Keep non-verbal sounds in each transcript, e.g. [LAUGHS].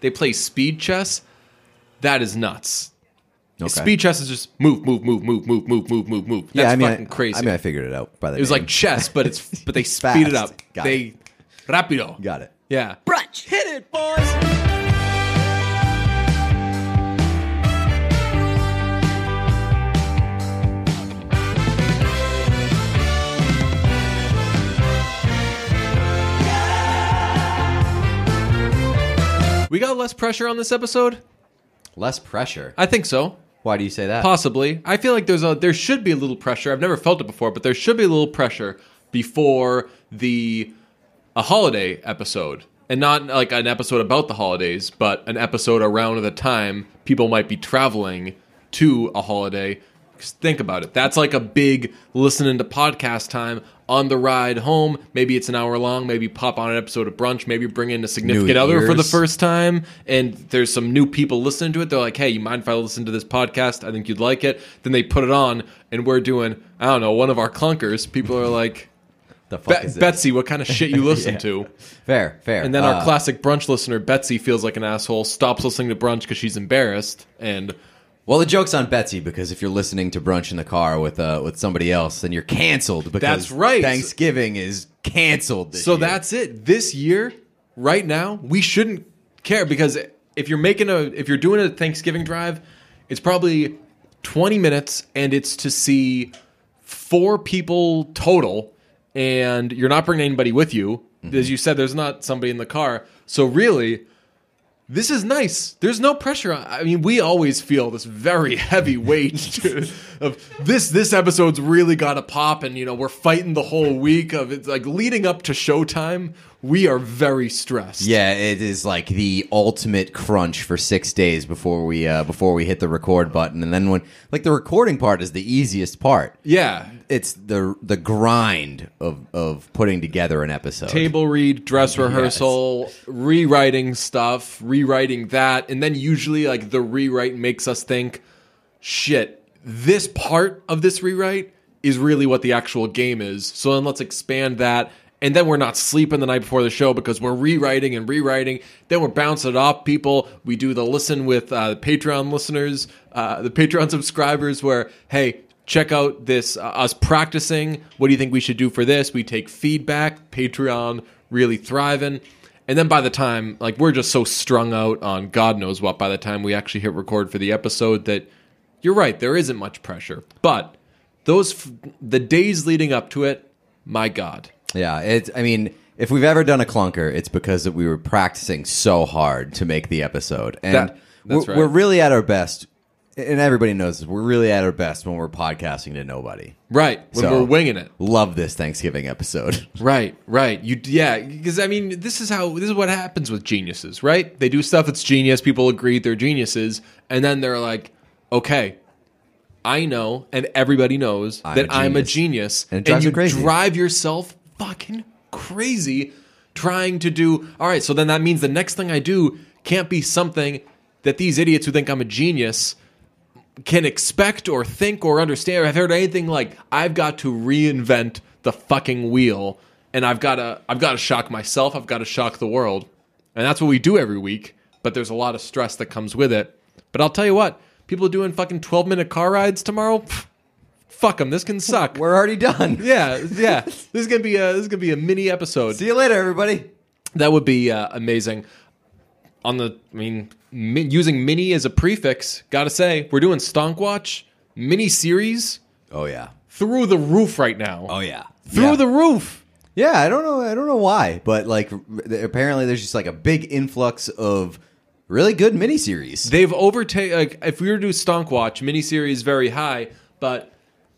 they play speed chess. That is nuts. Okay. Speed chess is just move, move, move, move, move, move, move, move, move. That's yeah, I mean, fucking I, crazy. I mean, I figured it out by the way. it was name. like chess, but it's [LAUGHS] but they speed it up. Got they rapido. got it. Yeah. Brunch. We got less pressure on this episode. Less pressure. I think so. Why do you say that? Possibly. I feel like there's a there should be a little pressure. I've never felt it before, but there should be a little pressure before the a holiday episode. And not like an episode about the holidays, but an episode around the time people might be traveling to a holiday. 'Cause think about it. That's like a big listening to podcast time on the ride home. Maybe it's an hour long. Maybe pop on an episode of brunch. Maybe bring in a significant New other for the first time. And there's some new people listening to it. They're like, hey, you mind if I listen to this podcast? I think you'd like it. Then they put it on, and we're doing, I don't know, one of our clunkers. People are like, [LAUGHS] the fuck "Be-? Betsy, what kind of shit you [LAUGHS] listen Yeah. to? Fair, fair. And then Uh, our classic brunch listener, Betsy, feels like an asshole, stops listening to brunch because she's embarrassed. And Well, the joke's on Betsy because if you're listening to brunch in the car with uh, with somebody else, then you're canceled. Because That's right. Thanksgiving is canceled. This so year. that's it. This year, right now, we shouldn't care because if you're making a, if you're doing a Thanksgiving drive, it's probably 20 minutes and it's to see four people total and you're not bringing anybody with you. As you said, there's not somebody in the car. So really, this is nice. There's no pressure. on- I mean, we always feel this very [LAUGHS] heavy weight to- [LAUGHS] of this. This episode's really got to pop, and you know we're fighting the whole week of it's like leading up to showtime. We are very stressed. Yeah, it is like the ultimate crunch for six days before we uh, before we hit the record button, and then when like the recording part is the easiest part. yeah. It's the the grind of of putting together an episode. Table read, dress rehearsal, rewriting stuff, rewriting that, and then usually like the rewrite makes us think, shit, this part of this rewrite is really what the actual game is. So then let's expand that. And then we're not sleeping the night before the show because we're rewriting and rewriting. Then we're bouncing it off people. We do the listen with uh, Patreon listeners, uh, the Patreon [LAUGHS] subscribers, where, hey, check out this uh, us practicing. What do you think we should do for this? We take feedback. Patreon really thriving. And then by the time, like, we're just so strung out on God knows what by the time we actually hit record for the episode that you're right, there isn't much pressure. But those, the days leading up to it, my God. Yeah, it's. I mean, if we've ever done a clunker, it's because that we were practicing so hard to make the episode, and That- that's we're, right. we're really at our best. And everybody knows this. We're really at our best when we're podcasting to nobody. Right. When So- we're winging it. Love this Thanksgiving episode. [LAUGHS] Right, right. You yeah, because I mean, this is how this is what happens with geniuses, right? They do stuff that's genius. People agree they're geniuses, and then they're like, "Okay, I know, and everybody knows I'm that a I'm a genius." genius," And it drives you you crazy. drive yourself fucking crazy trying to do. All right, so then that means the next thing I do can't be something that these idiots who think I'm a genius can expect or think or understand or have heard anything like I've got to reinvent the fucking wheel and I've got to I've got to shock myself, I've got to shock the world. And that's what we do every week, but there's a lot of stress that comes with it. But I'll tell you what, people doing fucking 12-minute car rides tomorrow, fuck them, this can suck. we're already done. [LAUGHS] yeah, yeah. [LAUGHS] This is going to be a this is to be a mini episode. See you later, everybody. That would be uh, amazing. On the, I mean, using mini as a prefix, gotta say, we're doing Stonk Watch mini series Oh yeah. through the roof right now. Oh yeah. through yeah. the roof. Yeah, I don't know. I don't know why, but like r- apparently there's just like a big influx of really good miniseries. They've overtaken. Like, if we were to do Stonk Watch, miniseries very high, but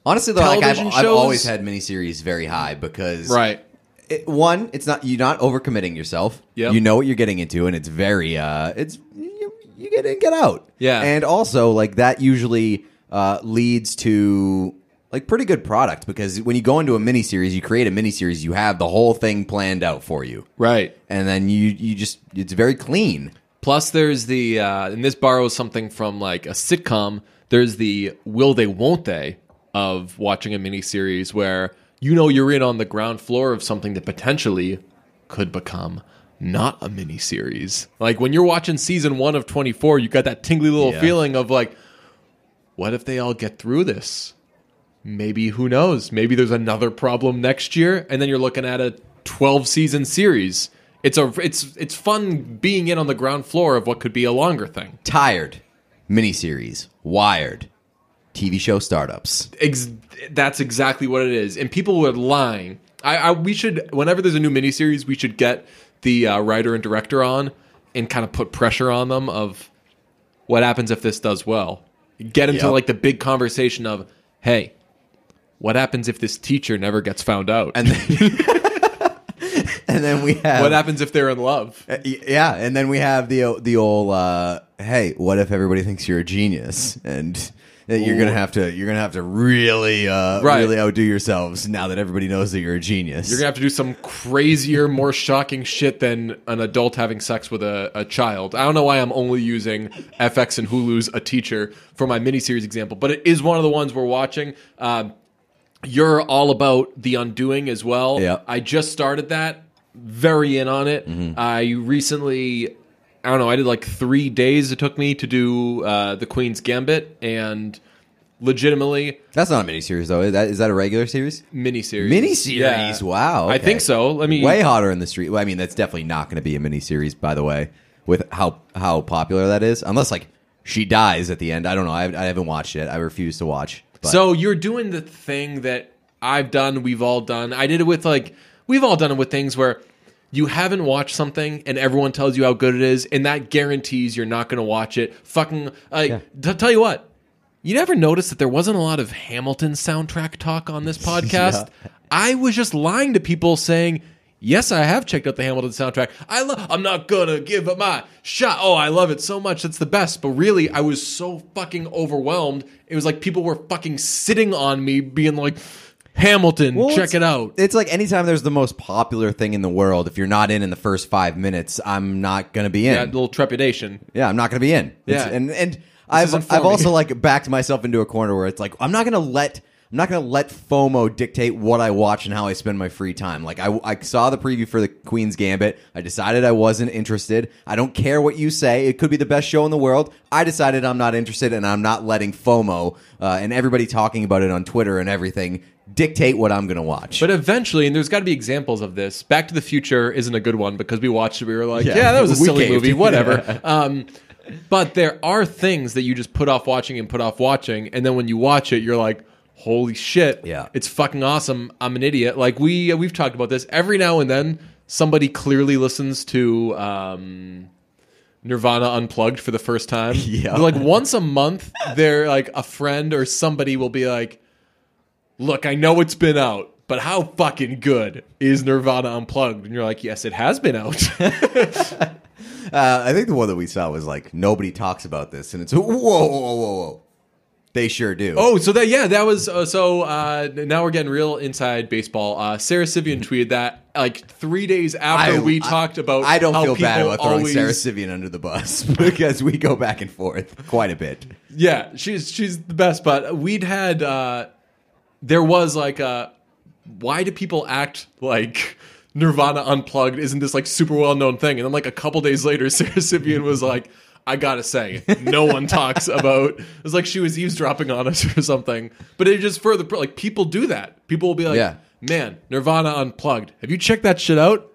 Honestly, though, like I've, Television I've shows- always had miniseries very high because right, it, one, it's not you're not overcommitting yourself. Yep. You know what you're getting into, and it's very uh, it's you, you get in, get out. Yeah. and also like that usually uh, leads to like pretty good product because when you go into a miniseries, you create a miniseries, you have the whole thing planned out for you, right. and then you you just it's very clean. Plus, there's the, uh, and this borrows something from like a sitcom. There's the will they, won't they of watching a miniseries where you know you're in on the ground floor of something that potentially could become not a miniseries. Like when you're watching season one of 24, you got that tingly little Yeah. feeling of like, what if they all get through this? Maybe who knows? Maybe there's another problem next year, and then you're looking at a 12 season series. It's a it's it's fun being in on the ground floor of what could be a longer thing. Tired, miniseries, Wired, TV show startups. Ex- that's exactly what it is. And people were lying. I, I we should whenever there's a new miniseries, we should get the uh, writer and director on and kind of put pressure on them of what happens if this does well. Get into Yep. like the big conversation of, hey, what happens if this teacher never gets found out? And then, [LAUGHS] and then we have what happens if they're in love? Uh, Yeah, and then we have the the old uh, hey, what if everybody thinks you're a genius and that you're gonna have to you're gonna have to really uh, Right. really outdo yourselves now that everybody knows that you're a genius. You're gonna have to do some crazier, more shocking shit than an adult having sex with a, a child. I don't know why I'm only using FX and Hulu's A Teacher for my miniseries example, but it is one of the ones we're watching. Um, you're all about the undoing as well. Yeah. I just started that, very in on it. I recently, I don't know, I did like three days it took me to do uh, the Queen's Gambit, and legitimately That's not a miniseries though. Is that is that a regular series? miniseries. Miniseries. Wow. I think so. Let me Way hotter in the street. Well, I mean, that's definitely not going to be a miniseries, by the way, with how how popular that is. Unless like she dies at the end. I don't know. I, I haven't watched it. I refuse to watch. But So you're doing the thing that I've done, we've all done. I did it with like we've all done it with things where you haven't watched something and everyone tells you how good it is, and that guarantees you're not going to watch it. Fucking like to tell you what, you never noticed that there wasn't a lot of Hamilton soundtrack talk on this [LAUGHS] podcast. I was just lying to people saying. Yes, I have checked out the Hamilton soundtrack. I love. I'm not gonna give it my shot. Oh, I love it so much. It's the best. But really, I was so fucking overwhelmed. It was like people were fucking sitting on me, being like, "Hamilton, Well, check it out." It's like anytime there's the most popular thing in the world, if you're not in in the first five minutes, I'm not going to be in. That little trepidation. Yeah, I'm not going to be in. It's- Yeah. and and I've I've also like [LAUGHS] backed myself into a corner where it's like I'm not going to let I'm not going to let FOMO dictate what I watch and how I spend my free time. Like I I saw the preview for the Queen's Gambit. I decided I wasn't interested. I don't care what you say. It could be the best show in the world. I decided I'm not interested, and I'm not letting FOMO uh, and everybody talking about it on Twitter and everything dictate what I'm going to watch. But eventually, and there's got to be examples of this. Back to the Future isn't a good one because we watched it. We were like, Yeah. yeah, that was a silly caved. movie, whatever. [LAUGHS] um, but there are things that you just put off watching and put off watching, and then when you watch it, you're like, holy shit, Yeah. it's fucking awesome. I'm an idiot. Like we we've talked about this every now and then. Somebody clearly listens to. Um, Nirvana unplugged for the first time. [LAUGHS] Yeah. Like once a month, they're like a friend or somebody will be like, look, I know it's been out, but how fucking good is Nirvana Unplugged? And you're like, yes, it has been out. [LAUGHS] Uh, I think the one that we saw was like nobody talks about this, and it's [LAUGHS] whoa, whoa, whoa, whoa, whoa. They sure do. oh, so that yeah, that was uh, so. Uh, now we're getting real inside baseball. Uh, Sarah Sivian tweeted that like three days after I- we I- talked about. I don't how feel bad about throwing always- Sarah Sivian under the bus [LAUGHS] because we go back and forth quite a bit. Yeah, she's she's the best. But we'd had uh, there was like a why do people act like Nirvana Unplugged isn't this like super well known thing? And then like a couple days later, [LAUGHS] Sarah Sivian was like, I gotta say, no one talks about. [LAUGHS] It was like she was eavesdropping on us [LAUGHS] or something. But it just further like people do that. People will be like, Yeah. man, Nirvana Unplugged. Have you checked that shit out?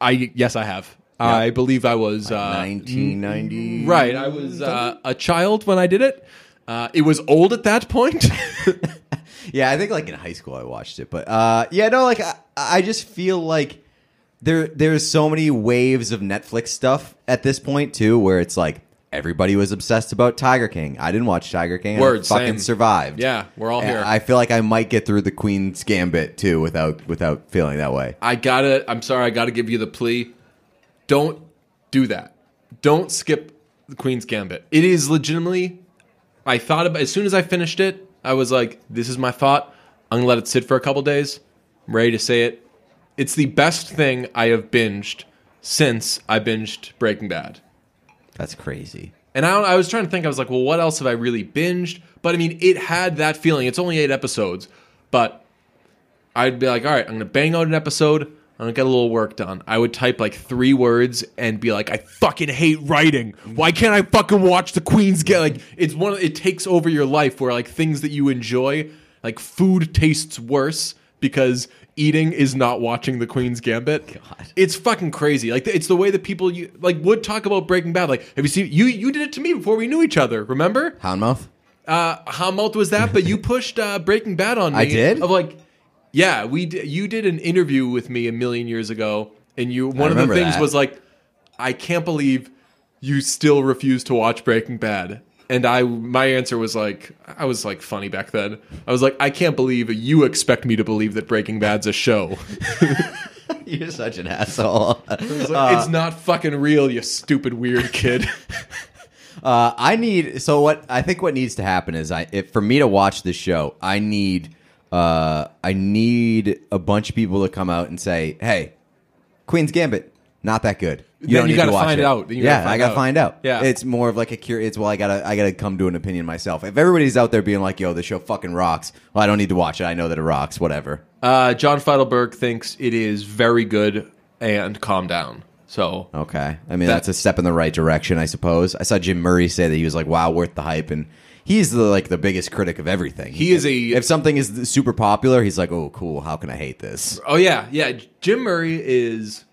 I yes, I have. I believe I was uh, 1990. Right. I was uh, a child when I did it. Uh, it was old at that point. Yeah, I think like in high school I watched it, but uh, yeah, no, like I, I just feel like there there's so many waves of Netflix stuff at this point too, where it's like everybody was obsessed about Tiger King. I didn't watch Tiger King. Word, I fucking same. survived. yeah, we're all And here. I feel like I might get through the Queen's Gambit too without without feeling that way. I gotta. I'm sorry. I gotta give you the plea. Don't do that. Don't skip the Queen's Gambit. It is legitimately. I thought about as soon as I finished it. I was like, "This is my thought. I'm gonna let it sit for a couple days. I'm ready to say it. It's the best thing I have binged since I binged Breaking Bad." That's crazy. And I, I was trying to think. I was like, well, what else have I really binged? But I mean, it had that feeling. It's only eight episodes, but I'd be like, all right, I'm going to bang out an episode. I don't get a little work done. I would type like three words and be like, I fucking hate writing. Why can't I fucking watch the Queen's get like it's one of, it takes over your life where like things that you enjoy, like food tastes worse because eating is not watching the Queen's Gambit. God. It's fucking crazy. Like it's the way that people you, like would talk about Breaking Bad. Like, have you seen you you did it to me before we knew each other, remember? Houndmouth. uh how mouth was that but you pushed uh breaking bad on me I did? of like yeah we d- you did an interview with me a million years ago and you one of the remember things that. was like i can't believe you still refuse to watch breaking bad and i my answer was like i was like funny back then i was like i can't believe you expect me to believe that breaking bad's a show [LAUGHS] You're such an asshole. It's, like, it's not fucking real you stupid weird kid [LAUGHS] Uh, I need so what I think what needs to happen is I if for me to watch this show, I need uh, I need a bunch of people to come out and say, "Hey, Queen's Gambit, not that good." Then don't you need gotta to watch find it." out. Then you yeah, gotta find I gotta out. find out. Yeah. it's more of like a curious. It's well, I gotta I gotta come to an opinion myself. If everybody's out there being like, "Yo, this show fucking rocks," well, I don't need to watch it. I know that it rocks. Whatever. uh john feidelberg thinks it is very good and calm down so Okay. I mean, That- that's a step in the right direction, I suppose. I saw Jim Murray say that he was like, "Wow, worth the hype," and he's the like the biggest critic of everything. He is a- if something is super popular, he's like, "Oh, cool. How can I hate this?" Oh yeah, yeah. Jim Murray is,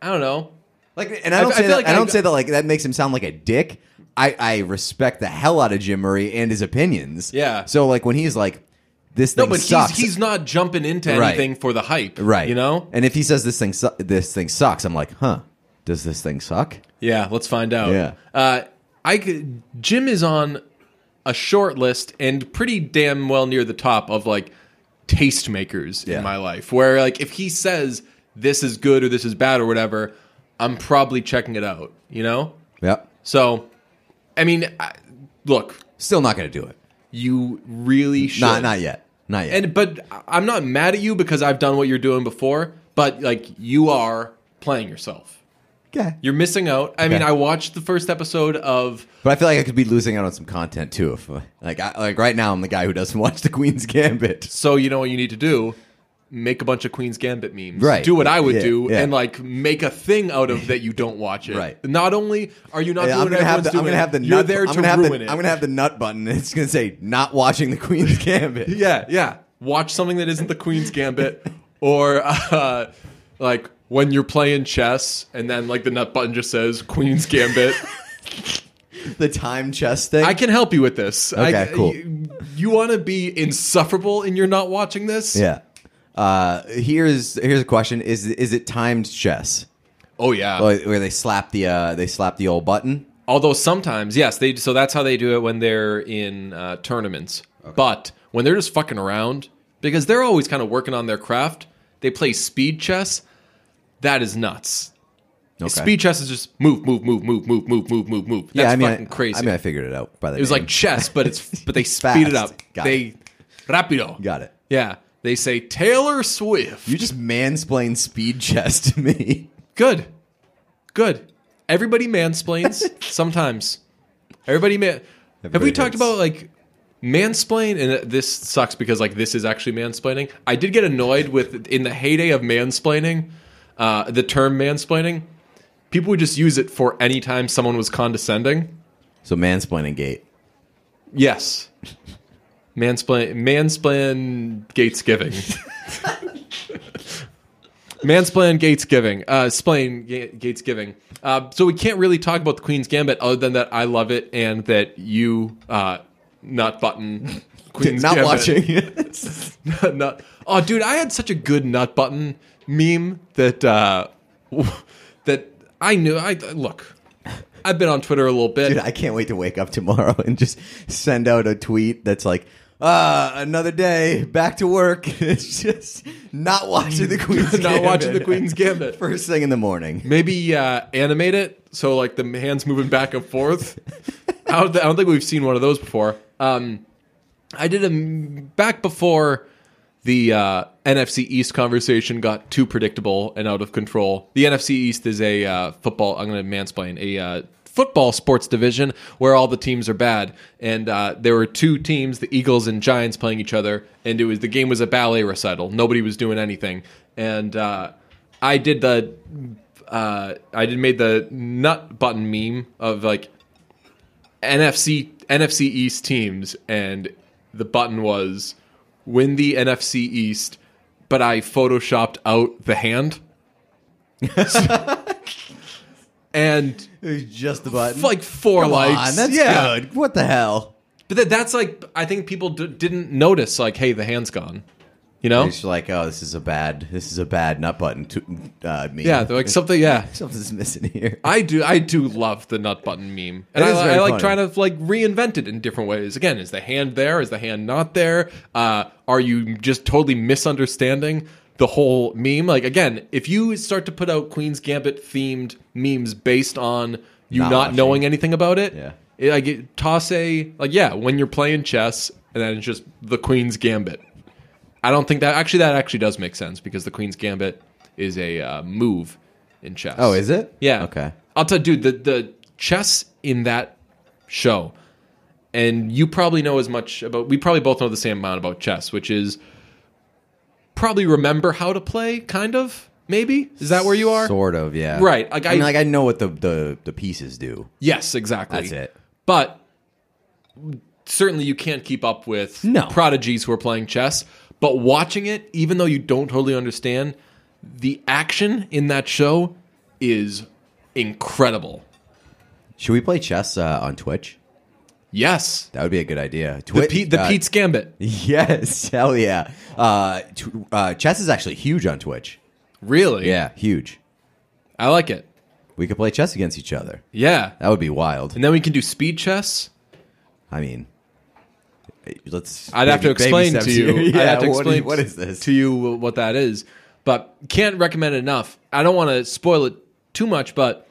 I don't know. Like, and I don't I say feel that, like I I- don't say that like that makes him sound like a dick. I I respect the hell out of Jim Murray and his opinions. Yeah. So like when he's like, "This No, thing but sucks," he's he's not jumping into Right. anything for the hype, right. You know? and if he says this thing su- this thing sucks, I'm like, "Huh? Does this thing suck?" Yeah, let's find out. Yeah. Uh, I could, Jim is on a short list and pretty damn well near the top of like tastemakers Yeah. in my life. Where like if he says this is good or this is bad or whatever, I'm probably checking it out. You know? Yeah. So, I mean, I, look, Still not going to do it. you really should. Not not yet. Not yet. And but I'm not mad at you because I've done what you're doing before. But like you are playing yourself. Okay. You're missing out. I mean, I watched the first episode of. But I feel like I could be losing out on some content too. If like I, like right now, I'm the guy who doesn't [LAUGHS] watch the Queen's Gambit. So you know what you need to do? Make a bunch of Queen's Gambit memes. Right. Do what I would Yeah, do yeah. and like make a thing out of that you don't watch it. Right. Not only are you not Yeah, doing I'm what gonna have everyone's the I'm doing, gonna have the you're nut, there I'm to gonna have ruin the, it. I'm gonna have the nut button. and It's gonna say not watching the Queen's [LAUGHS] Gambit. Yeah, yeah. Watch something that isn't the Queen's Gambit, or [LAUGHS] uh, like when you're playing chess, and then like the nut button just says Queen's Gambit. [LAUGHS] the time chess thing. I can help you with this. Okay, I, cool. You, want to be insufferable, and you're not watching this? yeah. Uh, here's here's a question: Is is it timed chess? Oh yeah. Where where they slap the uh, they slap the old button? Although sometimes, yes, they. So that's how they do it when they're in uh, tournaments. But when they're just fucking around, because they're always kind of working on their craft, they play speed chess. That is nuts. Okay. Speed chess is just move, move, move, move, move, move, move, move, move. That's yeah, I mean, fucking crazy. I mean, I figured it out by the way. it was like chess, but it's [LAUGHS] but they speed it up. Got they rapido. got it. Yeah, they say Taylor Swift. You just mansplain speed chess to me. Good, good. Everybody mansplains [LAUGHS] sometimes. Everybody man. Have Everybody we talked about like mansplain? And this sucks because like this is actually mansplaining. I did get annoyed with in the heyday of mansplaining, uh, the term mansplaining. People would just use it for any time someone was condescending. So mansplaining gate. Yes. Mansplain, mansplain Gates giving. [LAUGHS] mansplain Gates giving. Uh, splain Ga- Gates giving. Uh, so we can't really talk about the Queen's Gambit other than that I love it and that you, uh, nut button Queen's [LAUGHS] Not Gambit. watching. [LAUGHS] nut. Oh, dude, I had such a good nut button meme that uh, [LAUGHS] that I knew. I look. I've been on Twitter a little bit. Dude, I can't wait to wake up tomorrow [LAUGHS] and just send out a tweet that's like, ah, another day, back to work. [LAUGHS] It's just not watching the Queen's not Gambit. watching the Queen's Gambit. First thing in the morning. Maybe uh, animate it so like the hands moving back and forth. I, don't, I don't think we've seen one of those before. Um, I did a back before the uh, NFC East conversation got too predictable and out of control. The NFC East is a uh, football. I'm going to mansplain a uh, football sports division where all the teams are bad, and uh, there were two teams, the Eagles and Giants, playing each other, and it was the game was a ballet recital. Nobody was doing anything, and uh, I did the uh, I did made the nut button meme of like NFC NFC East teams, and the button was win the NFC East, but I photoshopped out the hand. [LAUGHS] and just the button. like four Come likes. on, that's yeah. good. What the hell? But that, that's like I think people d- didn't notice like, hey, the hand's gone. You know? It's like, oh, this is a bad, this is a bad nut button. To, uh, meme. Yeah, they're like [LAUGHS] something. Yeah, something's missing here. I do. I do love the nut button meme, and I, I like funny. trying to like reinvent it in different ways. Again, is the hand there? Is the hand not there? Uh, are you just totally misunderstanding the whole meme? Like again, if you start to put out Queen's Gambit themed memes based on you Not not, knowing anything about it, Yeah. it, like it, toss a like yeah when you're playing chess and then it's just the Queen's Gambit. I don't think that actually that actually does make sense because the Queen's Gambit is a uh, move in chess. Oh, is it? Yeah. Okay. I'll tell you, dude, the the chess in that show, and you probably know as much about. We probably both know the same amount about chess, which is probably remember how to play. Kind of, maybe. Is that where you are? Sort of, yeah. Right, like, I, I- mean, like I know what the the the pieces do. Yes, exactly. That's it. But certainly you can't keep up with No. prodigies who are playing chess. But watching it, even though you don't totally understand, the action in that show is incredible. Should we play chess uh, on Twitch? Yes. That would be a good idea. The, Pete, the uh, Pete's Gambit. [LAUGHS] Yes, hell yeah. Uh, tw- uh, chess is actually huge on Twitch. Really? Yeah, huge. I like it. We could play chess against each other. Yeah. That would be wild. And then we can do speed chess. I mean, let's. I'd have to explain to you. here. [LAUGHS] I'd have to what is- explain what is this? to you what that is. But can't recommend it enough. I don't want to spoil it too much, but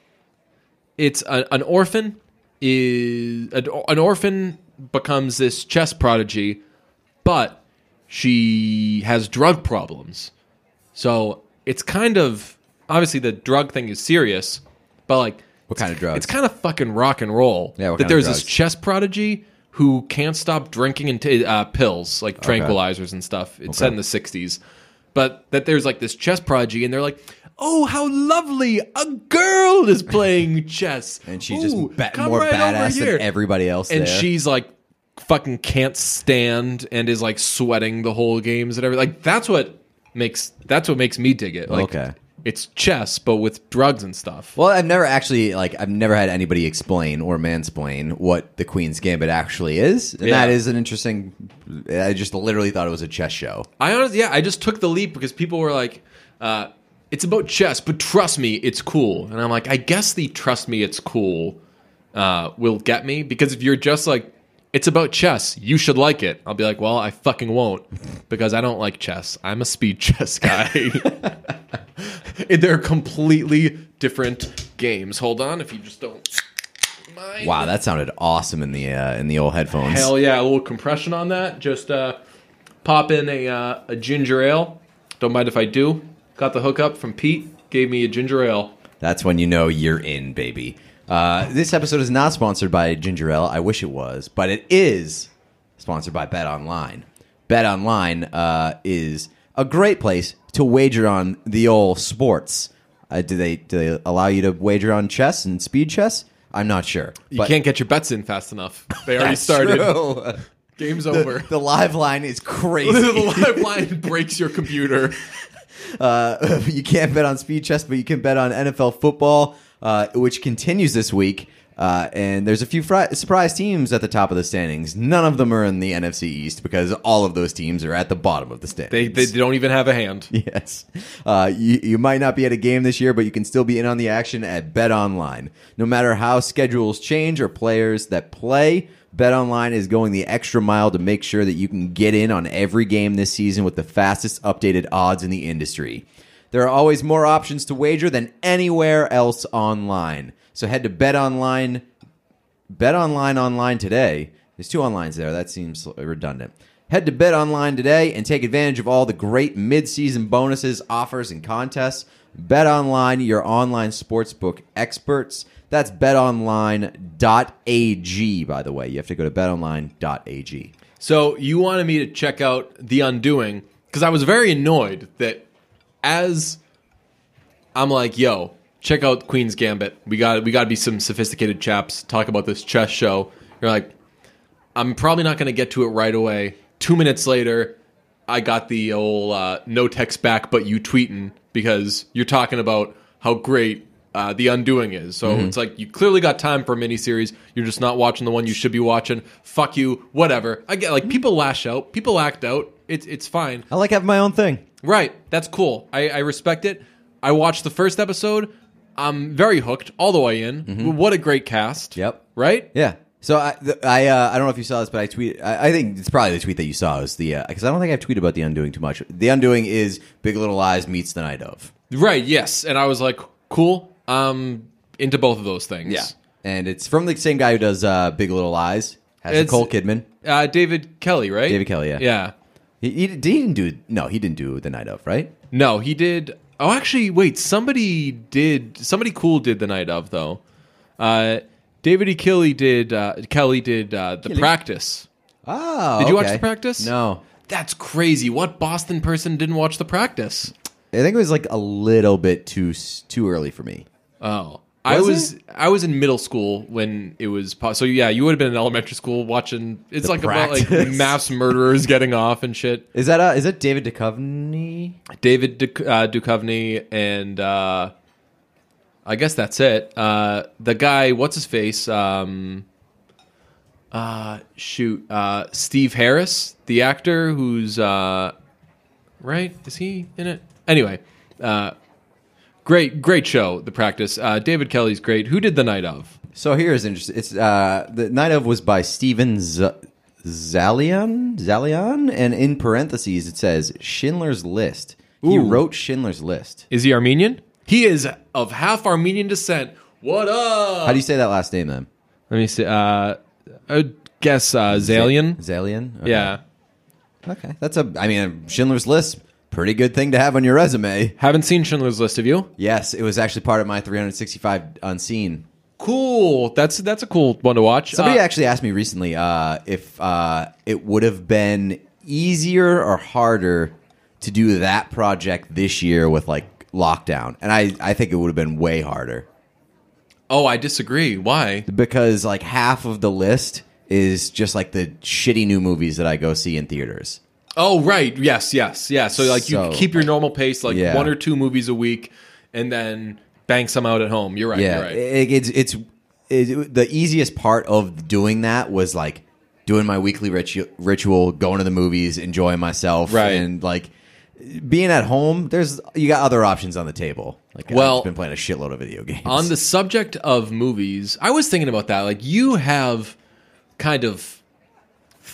it's a, an orphan is an, an orphan becomes this chess prodigy, but she has drug problems. So it's kind of obviously the drug thing is serious, but like What kind of drugs? It's kind of fucking rock and roll. Yeah, that there's this chess prodigy who can't stop drinking and t- uh, pills like tranquilizers and stuff. It's set in the '60s, but that there's like this chess prodigy, and they're like, "Oh, how lovely! A girl is playing [LAUGHS] chess, and she's Ooh, just ba- more right badass than everybody else. and there. she's like fucking can't stand and is like sweating the whole games and everything. Like that's what makes that's what makes me dig it. Like, Okay. It's chess but with drugs and stuff. Well, I've never actually like I've never had anybody explain or mansplain what the Queen's Gambit actually is, and Yeah. that is an interesting. I just literally thought it was a chess show. I honestly, yeah, I just took the leap because people were like, uh, "It's about chess, but trust me, it's cool." And I'm like, I guess the "trust me, it's cool" uh, will get me because if you're just like, "It's about chess, you should like it," I'll be like, "Well, I fucking won't," because I don't like chess. I'm a speed [LAUGHS] chess guy. [LAUGHS] [LAUGHS] They're completely different games. Hold on, if you just don't. Mind. Wow, that sounded awesome in the uh, in the old headphones. Hell yeah, a little compression on that. Just uh, pop in a uh, a ginger ale. Don't mind if I do. Got the hookup from Pete. Gave me a ginger ale. That's when you know you're in, baby. Uh, this episode is not sponsored by Ginger Ale. I wish it was, but it is sponsored by Bet Online. Bet Online uh, is a great place to wager on the old sports. Uh, do they do they allow you to wager on chess and speed chess? I'm not sure. You can't get your bets in fast enough. They already That's started. true. [LAUGHS] Game's over. the live line is [LAUGHS] crazy. the live line breaks your computer. [LAUGHS] Uh, you can't bet on speed chess, but you can bet on NFL football, uh, which continues this week. Uh, and there's a few fri- surprise teams at the top of the standings. None of them are in the NFC East because all of those teams are at the bottom of the standings. They they don't even have a hand. [LAUGHS] Yes. Uh, you, you might not be at a game this year, but you can still be in on the action at Bet Online. No matter how schedules change or players that play, Bet Online is going the extra mile to make sure that you can get in on every game this season with the fastest updated odds in the industry. There are always more options to wager than anywhere else online. So head to Bet Online Bet Online online today. There's two onlines there. That seems redundant. Head to Bet Online today and take advantage of all the great mid-season bonuses, offers, and contests. Bet Online, your online sportsbook experts. That's betonline.ag, by the way. You have to go to betonline.ag. So you wanted me to check out The Undoing because I was very annoyed that as I'm like, yo, check out Queen's Gambit. We got we got to be some sophisticated chaps. Talk about this chess show. You're like, I'm probably not going to get to it right away. Two minutes later, I got the old uh, no text back, but you tweeting because you're talking about how great uh, the Undoing is. So it's like you clearly got time for a miniseries. You're just not watching the one you should be watching. Fuck you, whatever. I get like people lash out, people act out. It's it's fine. I like having my own thing. Right. That's cool. I, I respect it. I watched the first episode. I'm very hooked all the way in. What a great cast. Yep. Right? Yeah. So I, th- I, uh, I don't know if you saw this, but I tweet. I, I think it's probably the tweet that you saw is the because I don't think I've tweeted about the Undoing too much. The Undoing is Big Little Lies meets The Night of. Right. Yes. And I was like, cool. Um, into both of those things. Yeah. And it's from the same guy who does uh, Big Little Lies. Has It's- Nicole Kidman. Uh, David Kelley, right? David Kelley, yeah. Yeah. He, he, he didn't do no, he didn't do The Night of, right? No, he did. Oh, actually, wait. Somebody did. Somebody cool did the night of though. Uh, David E. Kelley did. Uh, Kelley did uh, the practice. Oh, Did you watch. The Practice? No, That's crazy. What Boston person didn't watch the practice? I think it was like a little bit too too early for me. Oh, I Was it? I was in middle school when it was po- so yeah. You would have been in elementary school watching. It's The like about like Practice. mass murderers getting off and shit. Is that uh, is that David Duchovny? David uh, Duchovny and uh, I guess that's it. Uh, the guy, what's his face? Um, uh, shoot, uh, Steve Harris, the actor who's uh, right. Is he in it? Anyway, uh, great, great show. The practice. Uh, David Kelley's great. Who did the night of? So here is interesting. It's uh, the Night of was by Steven Z- Zaillian, Zaillian, and in parentheses it says Schindler's List. He Ooh. wrote Schindler's List. Is he Armenian? He is of half Armenian descent. What up? How do you say that last name then? Let me see. Uh, I guess uh, Zaillian. Zaillian. Okay. Yeah. Okay, that's a. I mean, Schindler's List, pretty good thing to have on your resume. Haven't seen Schindler's List, have you? Yes, it was actually part of my 365 unseen. Cool. That's that's a cool one to watch. Somebody Uh, actually asked me recently uh, if uh, it would have been easier or harder to do that project this year with like lockdown, and I I think it would have been way harder oh, I disagree. Why? because like half of the list is just like the shitty new movies that I go see in theaters. Oh, right. Yes, yes, yeah. So like you So- keep your normal pace, like Yeah. one or two movies a week, and then bang some out at home. You're right. Yeah, You're right. it, it's it's it, the easiest part of doing that was like doing my weekly ritu- ritual, going to the movies, enjoying myself, Right. and like being at home. There's you got other options on the table. Like Well- I've been playing a shitload of video games. On the subject of movies, I was thinking about that. Like you have kind of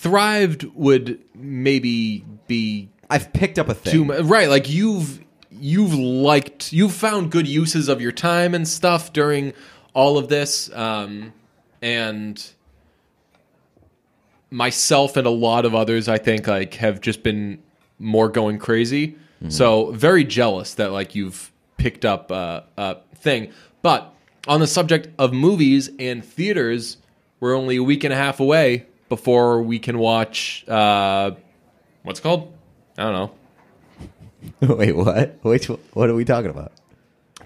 thrived would maybe be I've picked up a thing. too. Right. Like you've you've liked you've found good uses of your time and stuff during all of this, um, and myself and a lot of others, I think, like have just been more going crazy. So very jealous that like you've picked up uh, a thing. But on the subject of movies and theaters, we're only a week and a half away before we can watch. Uh, what's it called? I don't know. [LAUGHS] Wait, what? Wait, what are we talking about?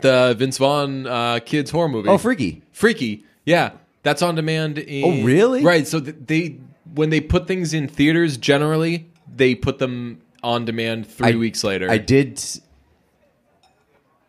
The Vince Vaughn uh, kids horror movie. Oh, Freaky. Freaky. Yeah, that's on demand. In, Oh, really? Right. So they when they put things in theaters, generally they put them on demand three I- weeks later. I did.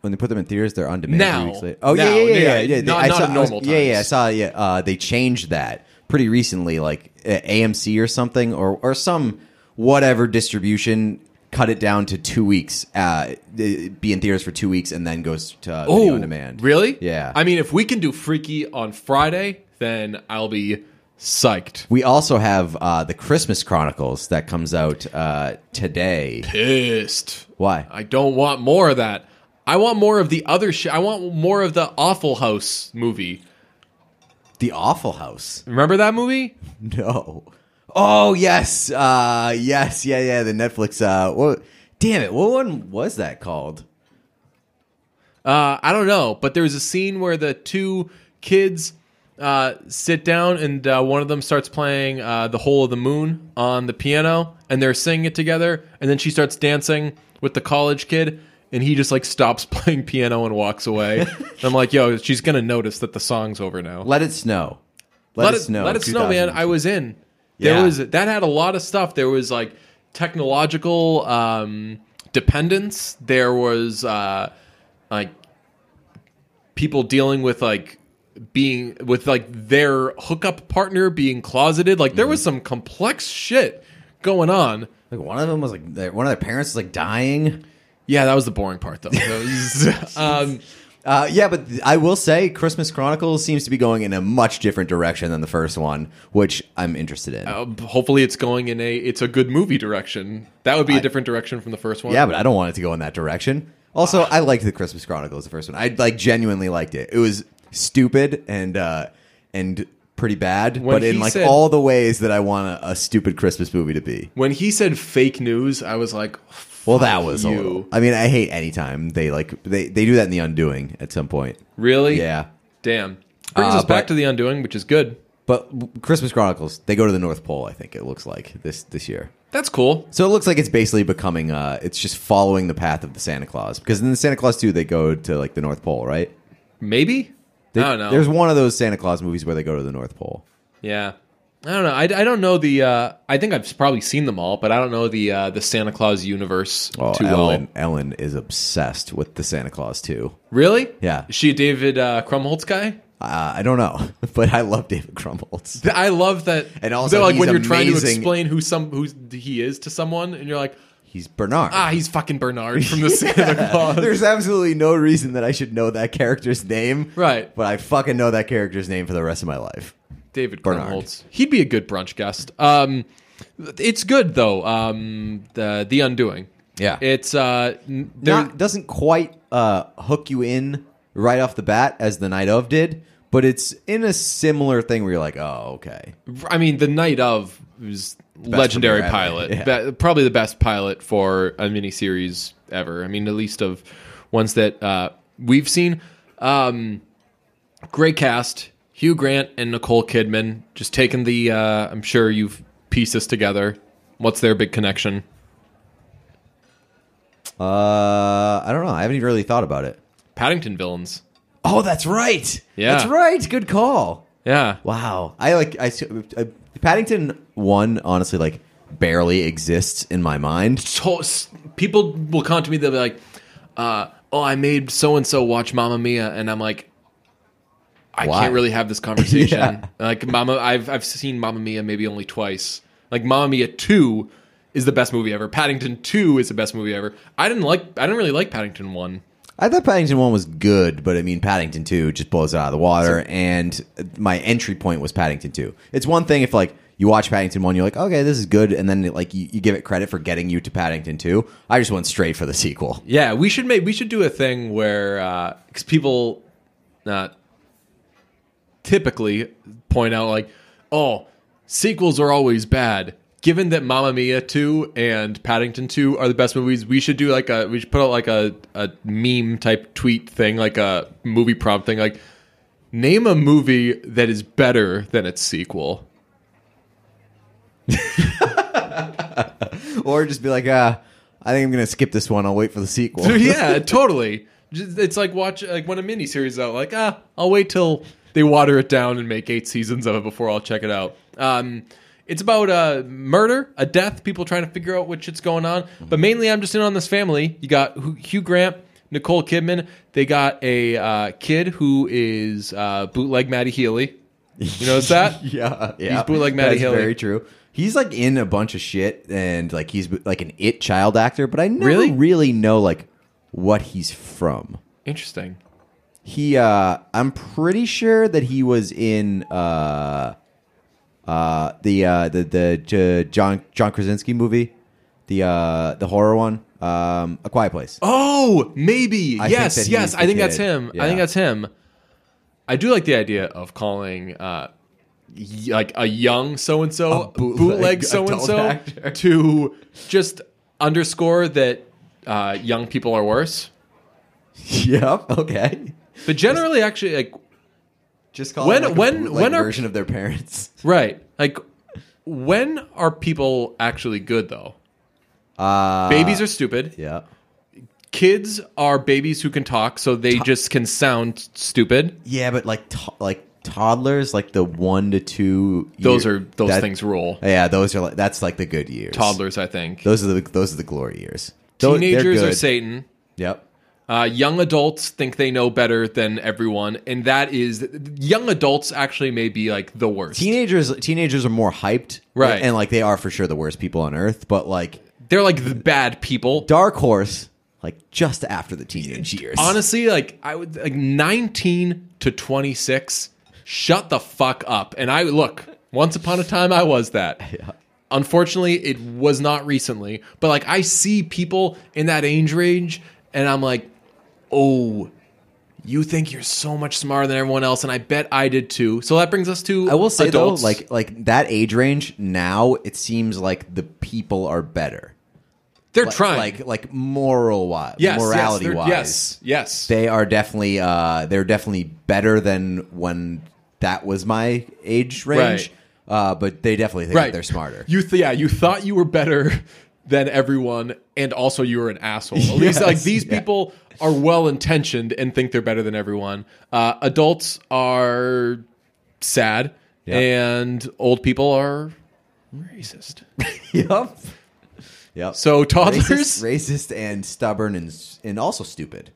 When they put them in theaters, they're on demand. Now. three weeks later. Oh Now. yeah, yeah, yeah, Yeah, yeah. yeah. not- I not saw, normal Yeah, yeah. I saw. Yeah, uh, they changed that pretty recently, like AMC or something, or or some whatever distribution cut it down to two weeks. Uh, be in theaters for two weeks and then goes to uh, video on demand. Oh, Really? Yeah. I mean, if we can do Freaky on Friday, then I'll be psyched. We also have uh, the Christmas Chronicles that comes out uh, today. Pissed. Why? I don't want more of that. I want more of the other shit. I want more of the Awful House movie. The Awful House. Remember that movie? No. Oh yes, uh, yes, yeah, yeah. The Netflix. Uh, what? Damn it! What one was that called? Uh, I don't know, but there was a scene where the two kids uh, sit down and uh, one of them starts playing uh, "The Whole of the Moon" on the piano, and they're singing it together. And then she starts dancing with the college kid. And he just like stops [LAUGHS] playing piano and walks away. and [LAUGHS] I'm like, yo, she's gonna notice that the song's over now. Let it snow. Let, let it, snow. Let it snow, man. I was in. There Yeah. was that had a lot of stuff. There was like technological um, dependence. There was uh, like people dealing with like being with like their hookup partner being closeted. Like there was Mm-hmm. some complex shit going on. Like one of them was like one of their parents was like dying. Yeah, that was the boring part though. [LAUGHS] [LAUGHS] Um, Uh, yeah, but I will say Christmas Chronicles seems to be going in a much different direction than the first one, which I'm interested in. uh, hopefully, it's going in a it's a good movie direction. That would be a different direction from the first one. yeah, but I don't want it to go in that direction. Also, I liked the Christmas Chronicles, the first one. I like genuinely liked it. It was stupid and uh, and pretty bad, When but in like said- all the ways that I want a, a stupid Christmas movie to be. when he said fake news, I was like, Well, that was you." little. I mean, I hate anytime they like they they do that in The Undoing at some point. Really? Yeah. Damn. Brings Uh, us back but- to the undoing, which is good. But Christmas Chronicles, they go to the North Pole. I think it looks like this this year. That's cool. So it looks like it's basically becoming. Uh, it's just following the path of the Santa Clause because in the Santa Clause 2, they go to like the North Pole, right? Maybe. They- I don't know. There's one of those Santa Clause movies where they go to the North Pole. yeah. I don't know. I, I don't know the. Uh, I think I've probably seen them all, but I don't know the uh, the Santa Clause universe Oh, too Ellen, well. Ellen is obsessed with the Santa Clause too. Really? Yeah. Is she a David uh, Krumholtz guy? Uh, I don't know, [LAUGHS] but I love David Krumholtz. I love that. And also like when you're trying to explain who some who he is to someone, and you're like, He's Bernard. ah, he's fucking Bernard from the Santa [LAUGHS] Clause. There's absolutely no reason that I should know that character's name. Right. But I fucking know that character's name for the rest of my life. David Bernard. He'd be a good brunch guest. Um, it's good though. Um, the The Undoing. Yeah. It's uh, Not doesn't quite uh, hook you in right off the bat as the night of did, but it's in a similar thing where you're like, oh, okay. I mean, the night of was legendary pilot. [LAUGHS] Yeah. Be- probably the best pilot for a miniseries ever. I mean, at least of ones that uh, we've seen. Um, great cast: Hugh Grant and Nicole Kidman. Just taking the. Uh, I'm sure you've pieced this together. What's their big connection? Uh, I don't know. I haven't even really thought about it. Paddington villains. Oh, that's right. Yeah. that's right. Good call. Yeah. Wow. I like. I uh, Paddington one honestly like barely exists in my mind. to- s- people will come to me they'll be like uh, oh i made so and so watch Mamma mia and i'm like i Why? can't really have this [LAUGHS] conversation Yeah. like mama i've i've seen Mamma mia maybe only twice like Mamma mia 2 is the best movie ever paddington 2 is the best movie ever i didn't like i didn't really like paddington 1 I thought Paddington one was good, but I mean Paddington two just blows it out of the water. and my entry point was Paddington two. It's one thing if like you watch Paddington one, you're like, okay, this is good, and then like you, you give it credit for getting you to Paddington two. I just went straight for the sequel. yeah we should make we should do a thing where uh 'cause people not typically point out like oh sequels are always bad given that Mamma Mia 2 and Paddington 2 are the best movies we should do like a we should put out like a, a meme type tweet thing like a movie prompt thing like name a movie that is better than its sequel [LAUGHS] Or just be like, ah, I think I'm gonna skip this one. I'll wait for the sequel. [LAUGHS] yeah, [LAUGHS] totally. Just- It's like watch like when a miniseries is out. Like ah, I'll wait till they water it down and make eight seasons of it before I'll check it out. Um, it's about a murder, a death, people trying to figure out what shit's going on. But mainly, I'm just in on this family. You got Hugh Grant, Nicole Kidman. They got a uh, kid who is uh, bootleg Matty Healy. You [LAUGHS] notice that? yeah, [LAUGHS] yeah. He's bootleg Matty That's Haley. Very true. He's like in a bunch of shit, and like he's like an it child actor, but I never Really? really know like what he's from. Interesting. He, uh I'm pretty sure that he was in uh uh the uh the the J- John John Krasinski movie, the uh the horror one, um A Quiet Place. Oh, maybe. I think yes, that yes. he's the I think that's kid. him. I Yeah. think that's him. I do like the idea of calling uh y- like a young so and so bootleg bootleg so and adult so to just underscore that uh, young people are worse. [LAUGHS] yep. Okay. But generally, actually, like Just call When- it like a when- bootleg when are- version of their parents. [LAUGHS] right, like when are people actually good though? Uh Babies are stupid. Yeah. kids are babies who can talk, so they just can sound stupid. Yeah, but like to- like toddlers, like the one to two. Those are those that- things rule. Yeah, those are like that's like the good years. Toddlers, I think. Those are the those are the glory years. Tho- they're Teenagers are. Satan. Yep. Uh, young adults think they know better than everyone, and that is young adults actually may be like the worst. Teenagers teenagers are more hyped, Right. And like they are for sure the worst people on earth. But like They're like the bad people. Dark Horse, like just after the teenage years. Honestly, like I would like 19 to 26, shut the fuck up. And I look, once upon a time I was that. [LAUGHS] Unfortunately, it was not recently, but like I see people in that age range and I'm like, "Oh, you think you're so much smarter than everyone else and I bet I did too." So that brings us to I will say adults. though, like like that age range now, it seems like the people are better. they're Like, trying. like like moral wise, yes, morality yes, wise, Yes. Yes. they are definitely uh they're definitely better than when that was my age range. Right. Uh, but they definitely think that they're smarter. You th- yeah, you thought you were better than everyone, and also you were an asshole. At least Yes, like these yeah. people are well intentioned and think they're better than everyone. Uh, adults are sad, Yeah. and old people are racist. [LAUGHS] yep. Yep. So toddlers racist, racist and stubborn and and also stupid.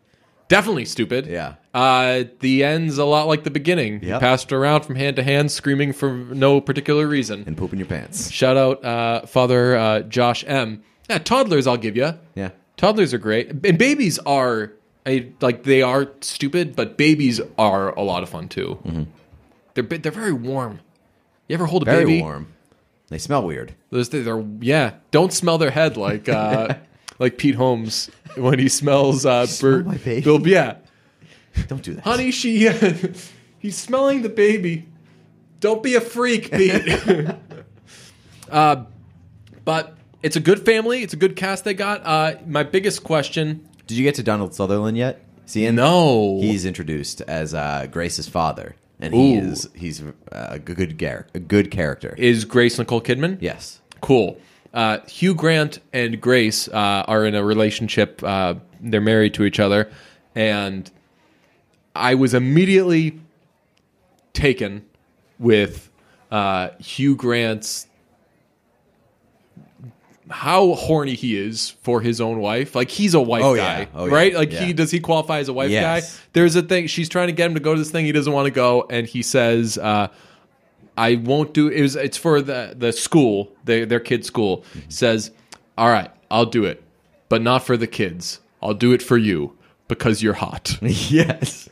Definitely stupid. Yeah. Uh, the end's a lot like the beginning. You Yep. passed around from hand to hand, screaming for no particular reason. And poop in your pants. Shout out uh, Father uh, Josh M. Yeah, toddlers, I'll give you. Yeah. Toddlers are great, and babies are I, like they are stupid, but babies are a lot of fun too. They're bi- they're very warm. You ever hold a baby? Very baby? warm. They smell weird. Those they're yeah. Don't smell their head like uh, [LAUGHS] like Pete Holmes when he smells uh, smell Bert. my baby? Bill, yeah, Don't do that. honey, she [LAUGHS] he's smelling the baby. Don't be a freak, Pete. [LAUGHS] uh, but it's a good family. It's a good cast they got. Uh, my biggest question Did you get to Donald Sutherland yet? See, in No. he's introduced as uh, Grace's father, and he Ooh. is he's uh, a good gar- a good character. is Grace Nicole Kidman. yes. Cool. Uh, Hugh Grant and Grace uh, are in a relationship. Uh, they're married to each other, and I was immediately taken with uh, Hugh Grant's how horny he is for his own wife. Like he's a wife Oh, guy, yeah. Oh, yeah. right? Like Yeah. he does he qualify as a wife Yes. guy? There's a thing. She's trying to get him to go to this thing. He doesn't want to go, and he says. I won't do it was it's for the the school, their their kid's school. Says, "All right, I'll do it, but not for the kids. I'll do it for you because you're hot." [LAUGHS] yes.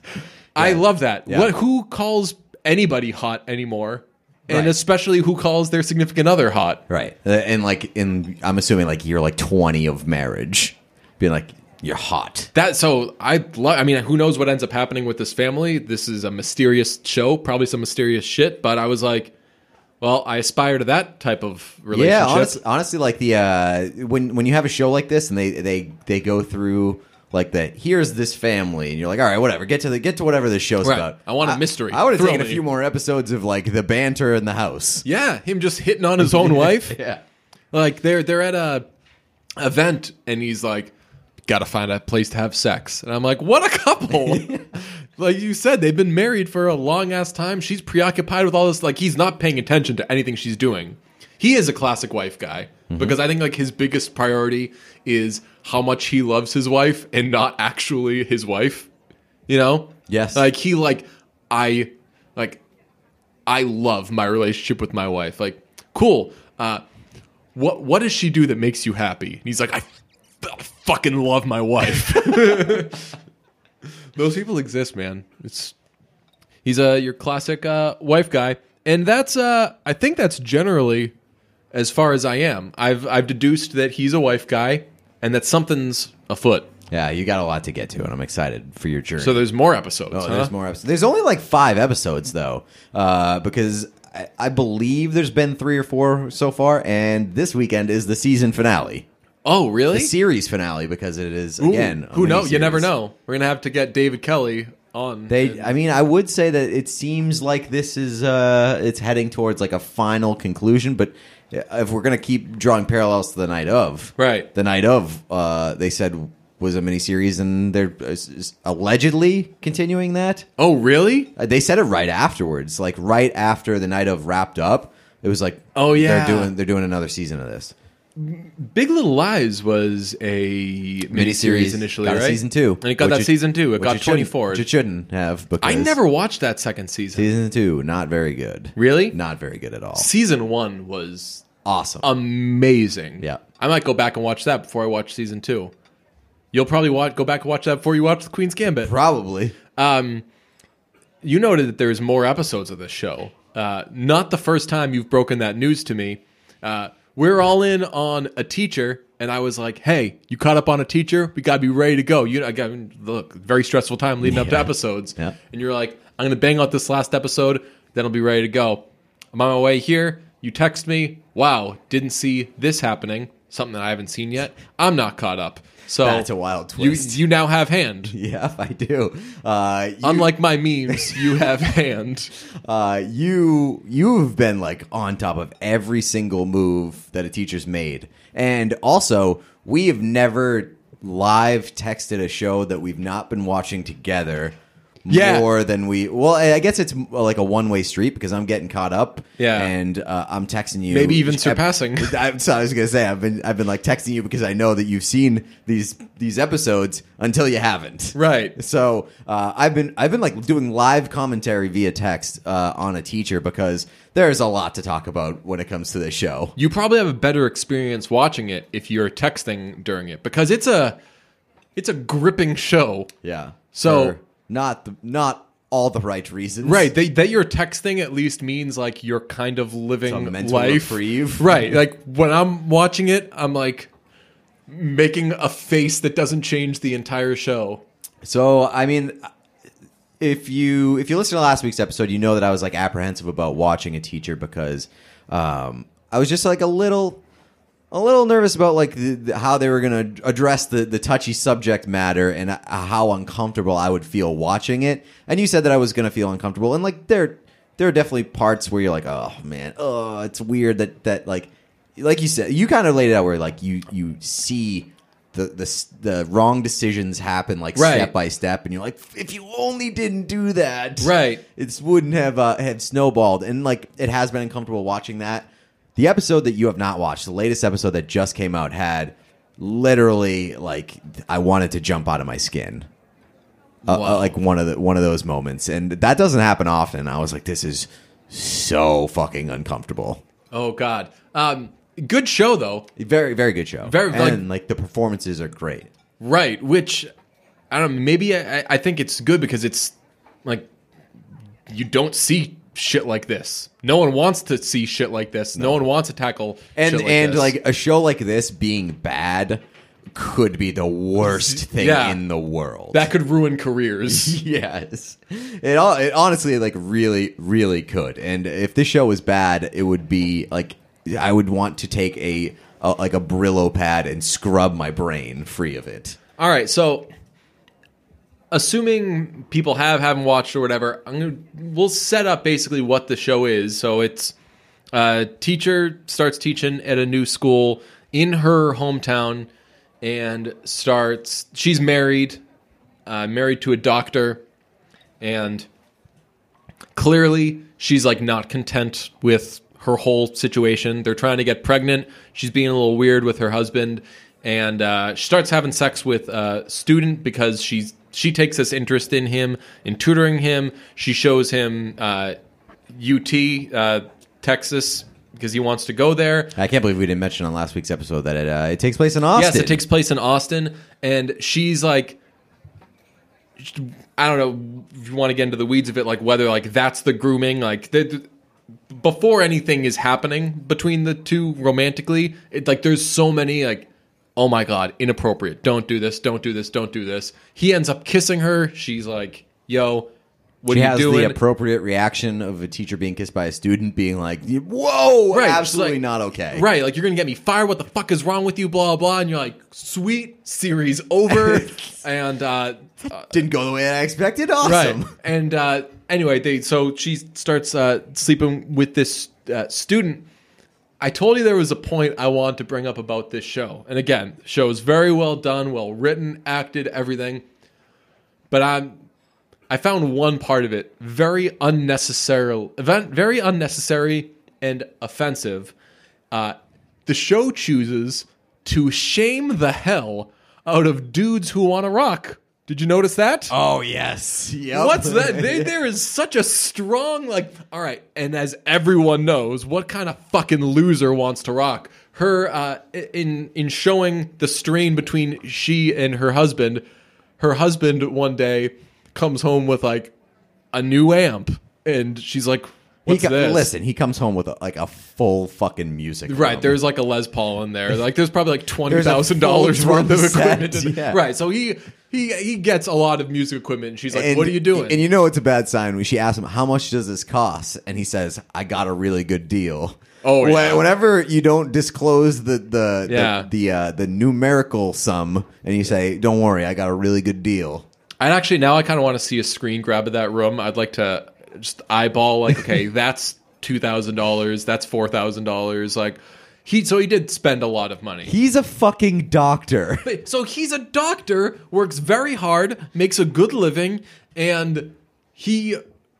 I love that. Yeah. What who calls anybody hot anymore? And Right. especially who calls their significant other hot. Right. Uh, and like in I'm assuming like you're like 20 of marriage, being like you're hot. That so I love. I mean, who knows what ends up happening with this family? This is a mysterious show, probably some mysterious shit. But I was like, well, I aspire to that type of relationship. Yeah, honestly, honestly, like the uh, when when you have a show like this and they they they go through like that. here's this family and you're like all right whatever get to the get to whatever this show's Right. about. I want a mystery. I would have taken a few more episodes of like the banter in the house. Yeah, him just hitting on his own [LAUGHS] wife. Yeah. Like they're they're at a event and he's like, "Got to find a place to have sex," and I'm like, "What a couple!" [LAUGHS] like you said, they've been married for a long ass time. She's preoccupied with all this. Like he's not paying attention to anything she's doing. He is a classic wife guy because I think like his biggest priority is how much he loves his wife and not actually his wife. You know? Yes. Like he like I like I love my relationship with my wife. Like, cool. Uh, what what does she do that makes you happy? And he's like, I, f- I fucking love my wife. [LAUGHS] Those people exist, man. It's he's a your classic uh, wife guy, and that's uh, I think that's generally as far as I am. I've I've deduced that he's a wife guy, and that something's afoot. Yeah, you got a lot to get to, and I'm excited for your journey. So there's more episodes. Oh, huh? there's more episodes. There's only like five episodes though, uh, because I, I believe there's been three or four so far, and this weekend is the season finale, Oh, really? the series finale, because it is Ooh, again. a who knows? You never know. We're gonna have to get David Kelley on. They, I mean, I would say that it seems like this is uh, it's heading towards like a final conclusion, but if we're gonna keep drawing parallels to the night of, Right. The night of, uh, they said was a miniseries, and they're uh, allegedly continuing that. Oh, really? Uh, They said it right afterwards, like right after the night of wrapped up. It was like, Oh, yeah. they're doing they're doing another season of this Big Little Lies was a miniseries initially, Got right? season two, and it got which that season two. It got twenty four. Which it shouldn't have. Because I never watched that second season. season two not very good. Really? Not very good at all. Season one was Awesome. amazing. Yeah. I might go back and watch that before I watch season two. You'll probably watch, go back and watch that before you watch The Queen's Gambit. Probably. Um, you noted that there's more episodes of this show. Uh, not the first time you've broken that news to me. Uh, we're all in on a teacher, and I was like, "Hey, you caught up on a teacher? We gotta be ready to go." You know, again, look, very stressful time leading up to episodes, Yeah. and you're like, "I'm gonna bang out this last episode, then I'll be ready to go." I'm on my way here. You text me, "Wow, didn't see this happening." Something that I haven't seen yet. I'm not caught up. So That's a wild you- twist. You, now have hand. [LAUGHS] Yeah, I do. Uh, you, Unlike my memes, you have [LAUGHS] hand. uh, you you've been like on top of every single move that a teacher's made, and also we have never live texted a show that we've not been watching together. Yeah. More than we. Well, I guess it's like a one way street because I'm getting caught up. Yeah. and uh, I'm texting you. Maybe even surpassing. [LAUGHS] I, so I was gonna say I've been I've been like texting you because I know that you've seen these these episodes until you haven't. Right. So uh, I've been I've been like doing live commentary via text uh, on a teacher because there's a lot to talk about when it comes to this show. You probably have a better experience watching it if you're texting during it because it's a it's a gripping show. Yeah. So- not the, not all the right reasons. Right, that, that you're texting at least means like you're kind of living life. reprieve. Right, like when I'm watching it, I'm like making a face that doesn't change the entire show. So I mean, if you if you listen to last week's episode, you know that I was like apprehensive about watching a teacher because um, I was just like a little a little nervous about like the, the, how they were going to address the the touchy subject matter and uh, how uncomfortable I would feel watching it. And you said that I was going to feel uncomfortable, and like there there are definitely parts where you're like, oh man, oh it's weird that that like like you said, you kind of laid it out where like you you see. The, the the wrong decisions happen like Right. step by step, and you're like, if you only didn't do that, Right. it wouldn't have uh, have snowballed. And like it has been uncomfortable watching that. The episode that you have not watched, the latest episode that just came out, had literally like I wanted to jump out of my skin. Uh, uh, like one of the one of those moments, and that doesn't happen often. I was like, this is so fucking uncomfortable. Oh God, um, good show though. Very very good show. Very, and like- like the performances are great. Right, which I don't know. Maybe I, I think it's good because it's like you don't see shit like this. No one wants to see shit like this. No, one wants to tackle And shit like and this. like a show like this being bad could be the worst [LAUGHS] thing Yeah. in the world. that could ruin careers. [LAUGHS] yes, it, all- it honestly like really really could. And if this show was bad, it would be like I would want to take a, a like a Brillo pad and scrub my brain free of it. All right, so assuming people have haven't watched or whatever, I'm gonna we'll set up basically what the show is. So it's a teacher starts teaching at a new school in her hometown and starts she's married, uh, married to a doctor, and clearly she's like not content with her whole situation. They're trying to get pregnant. She's being a little weird with her husband, and uh, she starts having sex with a student because she's she takes this interest in him, in tutoring him. She shows him uh, UT, uh, Texas, because he wants to go there. I can't believe we didn't mention on last week's episode that it uh, it takes place in Austin. Yes, it takes place in Austin, and she's like, I don't know if you want to get into the weeds of it, like whether like that's the grooming, like the, the- before anything is happening between the two romantically, it like there's so many like, oh my god, inappropriate, don't do this, don't do this, don't do this. He ends up kissing her. She's like, yo. What She are you has doing? the appropriate reaction of a teacher being kissed by a student, being like, "Whoa, Right, absolutely like- not okay." Right, like you're gonna get me fired. What the fuck is wrong with you? Blah blah. And you're like, sweet series over. [LAUGHS] and uh, didn't go the way I expected. Awesome. right. And uh, anyway, they so she starts uh, sleeping with this uh, student, I told you there was a point I wanted to bring up about this show. And again, the show is very well done, well written, acted, everything. But I'm I found one part of it very unnecessary, very unnecessary and offensive. Uh, the show chooses to shame the hell out of dudes who want to rock. Did you notice that? Oh yes. Yep. What's that? [LAUGHS] They, there is such a strong like. All right, and as everyone knows, what kind of fucking loser wants to rock? Her uh, in in showing the strain between she and her husband. Her husband one day comes home with like a new amp, and she's like, He "What's co- this?" Listen, he comes home with a, like a full fucking music. Right, room. there's like a Les Paul in there. Like there's probably like [LAUGHS] twenty thousand dollars worth of equipment. in- yeah. Right, so he he he gets a lot of music equipment, and she's like, And- "What are you doing?" And you know it's a bad sign when she asks him, "How much does this cost?" And he says, "I got a really good deal." Oh, yeah. Whenever you don't disclose the the Yeah. the the, uh, the numerical sum, and you say, "Don't worry, I got a really good deal." I'd actually now I kind of want to see a screen grab of that room. I'd like to just eyeball like, okay, [LAUGHS] that's two thousand dollars, that's four thousand dollars. Like he, so he did spend a lot of money. He's a fucking doctor. [LAUGHS] so he's a doctor, works very hard, makes a good living, and he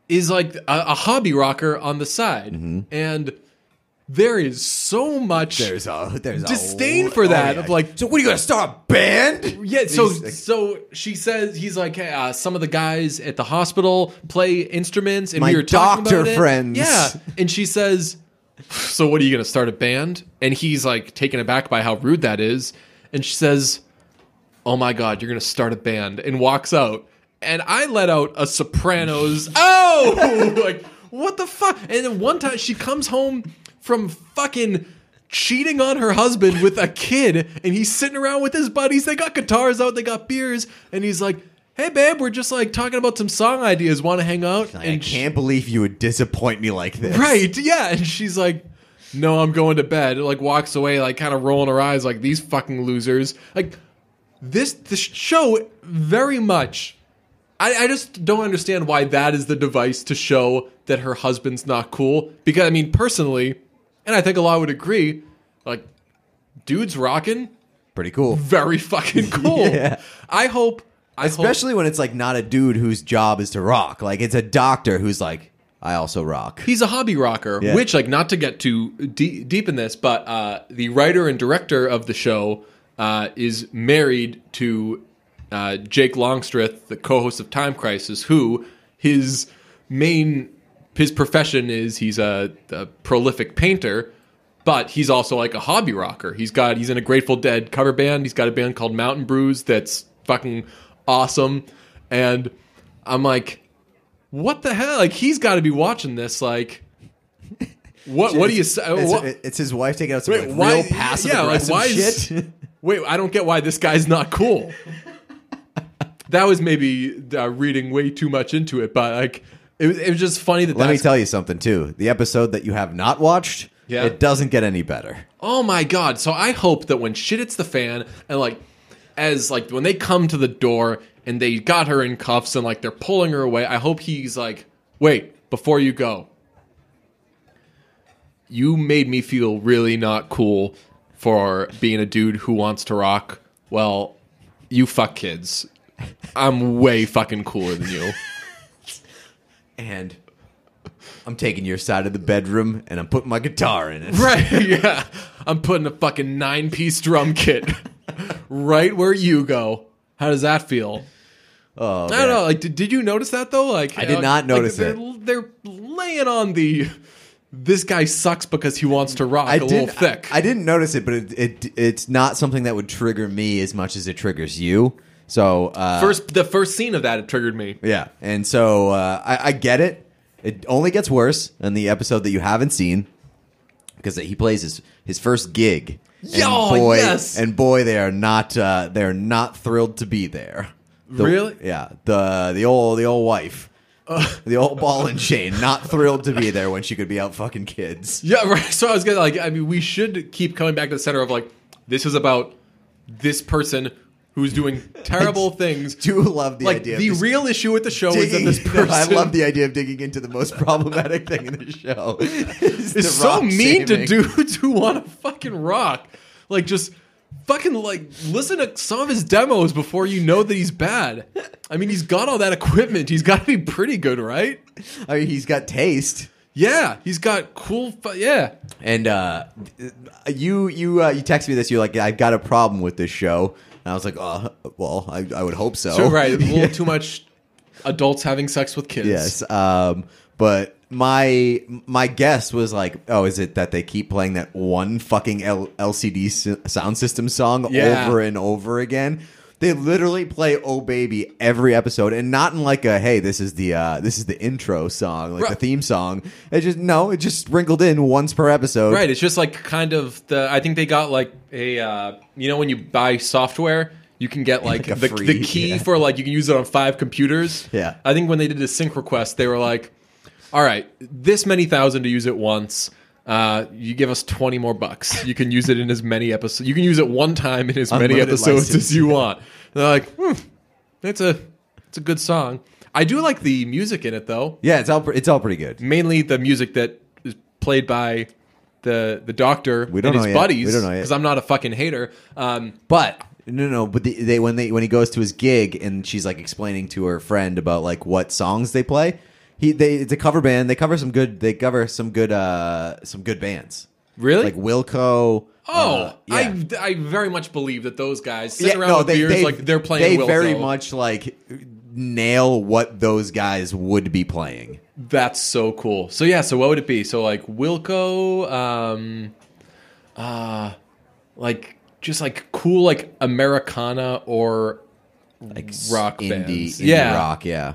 is like a, a hobby rocker on the side. Mm-hmm. And there is so much There's a there's disdain a, for oh, that yeah. of like So what are you gonna start a band? yeah, so like- so she says he's like hey, uh, some of the guys at the hospital play instruments and My we were talking doctor about it. friends. Yeah, and she says, "So what are you going to start a band?" And he's like taken aback by how rude that is, and she says, "Oh my god, you're going to start a band," and walks out. And I let out a Sopranos. [LAUGHS] oh, [LAUGHS] like what the fuck? And then one time she comes home from fucking cheating on her husband with a kid, and he's sitting around with his buddies. They got guitars out, they got beers, and he's like, "Hey, babe, we're just like talking about some song ideas. Want to hang out?" I and she- can't believe you would disappoint me like this. right, yeah. And she's like, "No, I'm going to bed." Like walks away, like kind of rolling her eyes, like these fucking losers. Like this, this show very much. I, I just don't understand why that is the device to show that her husband's not cool. Because I mean, personally, and I think a lot would agree, like, dude's rocking, Pretty cool. very fucking [LAUGHS] cool. Yeah. I hope, I Especially when it's like not a dude whose job is to rock. Like it's a doctor who's like, I also rock. He's a hobby rocker, Yeah. which, like, not to get too de- deep in this, but uh, the writer and director of the show uh, is married to uh, Jake Longstreth, the co-host of Time Crisis, who his main his profession is he's a, a prolific painter, but he's also like a hobby rocker. He's got he's in a Grateful Dead cover band. He's got a band called Mountain Brews that's fucking awesome, and I'm like what the hell? Like he's got to be watching this. Like, what? What do you say? It's, what- it's his wife taking out some Wait, like, why- real passive yeah, like, aggressive why is- shit. wait, I don't get why this guy's not cool. [LAUGHS] that was maybe uh, reading way too much into it, but like, it, was- it was just funny that. Let me tell you something too. The episode that you have not watched, Yeah. it doesn't get any better. Oh my god! So I hope that when shit hits the fan, and like, as like when they come to the door and they got her in cuffs and like they're pulling her away, I hope he's like, wait, before you go, you made me feel really not cool for being a dude who wants to rock. Well, you fuck kids. I'm way fucking cooler than you. And I'm taking your side of the bedroom and I'm putting my guitar in it. Right, [LAUGHS] yeah. I'm putting a fucking nine piece drum kit [LAUGHS] right where you go. How does that feel? Oh, I man. don't know. Like, did, did you notice that though? Like, I did uh, not notice they're, it. They're laying on the. This guy sucks because he wants to rock I a little didn't. thick. I, I didn't notice it, but it, it it's not something that would trigger me as much as it triggers you. So uh, first, the first scene of that it triggered me. yeah, and so uh, I, I get it. It only gets worse in the episode that you haven't seen because he plays his his first gig. And Yo, boy, yes. and boy, they are not uh, they are not thrilled to be there. The- Really? Yeah. The the old the old wife. the old ball and chain, not thrilled to be there when she could be out fucking kids. Yeah, [LAUGHS] right. So I was gonna like. I mean, we should keep coming back to the center of like this is about this person who's doing terrible things. Do love the like idea. the just real issue with the show is that digging- this [LAUGHS] person I love the idea of digging into the most problematic thing in the show. [LAUGHS] Is so mean to dudes who want to fucking rock. Like just fucking like listen to some of his demos before you know that he's bad. I mean, he's got all that equipment. He's got to be pretty good, right? I mean, he's got taste. Yeah, he's got cool. Fu- yeah, And uh, you you uh, you text me this. You're like, I've got a problem with this show. And I was like, oh, well, I, I would hope so. so right. A little [LAUGHS] too much adults having sex with kids. Yes. Um, but my my guess was like, oh, is it that they keep playing that one fucking L- LCD s- sound system song Yeah. over and over again? They literally play "Oh Baby" every episode, and not in like a "Hey, this is the uh, this is the intro song, like the theme song." It just no, it just sprinkled in once per episode. Right. It's just like kind of the. I think they got like a. Uh, you know, when you buy software, you can get [LAUGHS] like, Like a the, free- the key yeah. for like you can use it on five computers. Yeah. I think when they did the sync request, they were like, "All right, this many thousand to use it once." Uh, you give us 20 more bucks. You can use it in as many episodes. You can use it one time in as many episodes license, as you yeah. want. They're like, hmm, it's a, it's a good song. I do like the music in it though Yeah, it's all pre- it's all pretty good. mainly the music that is played by the the doctor We don't and his know yet. buddies We don't know yet. because I'm not a fucking hater. Um, But no, no. But the, they when they when he goes to his gig and she's like explaining to her friend about like what songs they play. He they it's a cover band. They cover some good. They cover some good uh some good bands. really? Like Wilco. oh, uh, yeah. I I very much believe that those guys sitting Yeah, around no, with they, beers they, like they're playing. They Wilco. very much like nail what those guys would be playing. That's so cool. So yeah, so what would it be? So like Wilco, um, uh, like just like cool like Americana or Like Rock indie, bands. indie Yeah. rock. Yeah,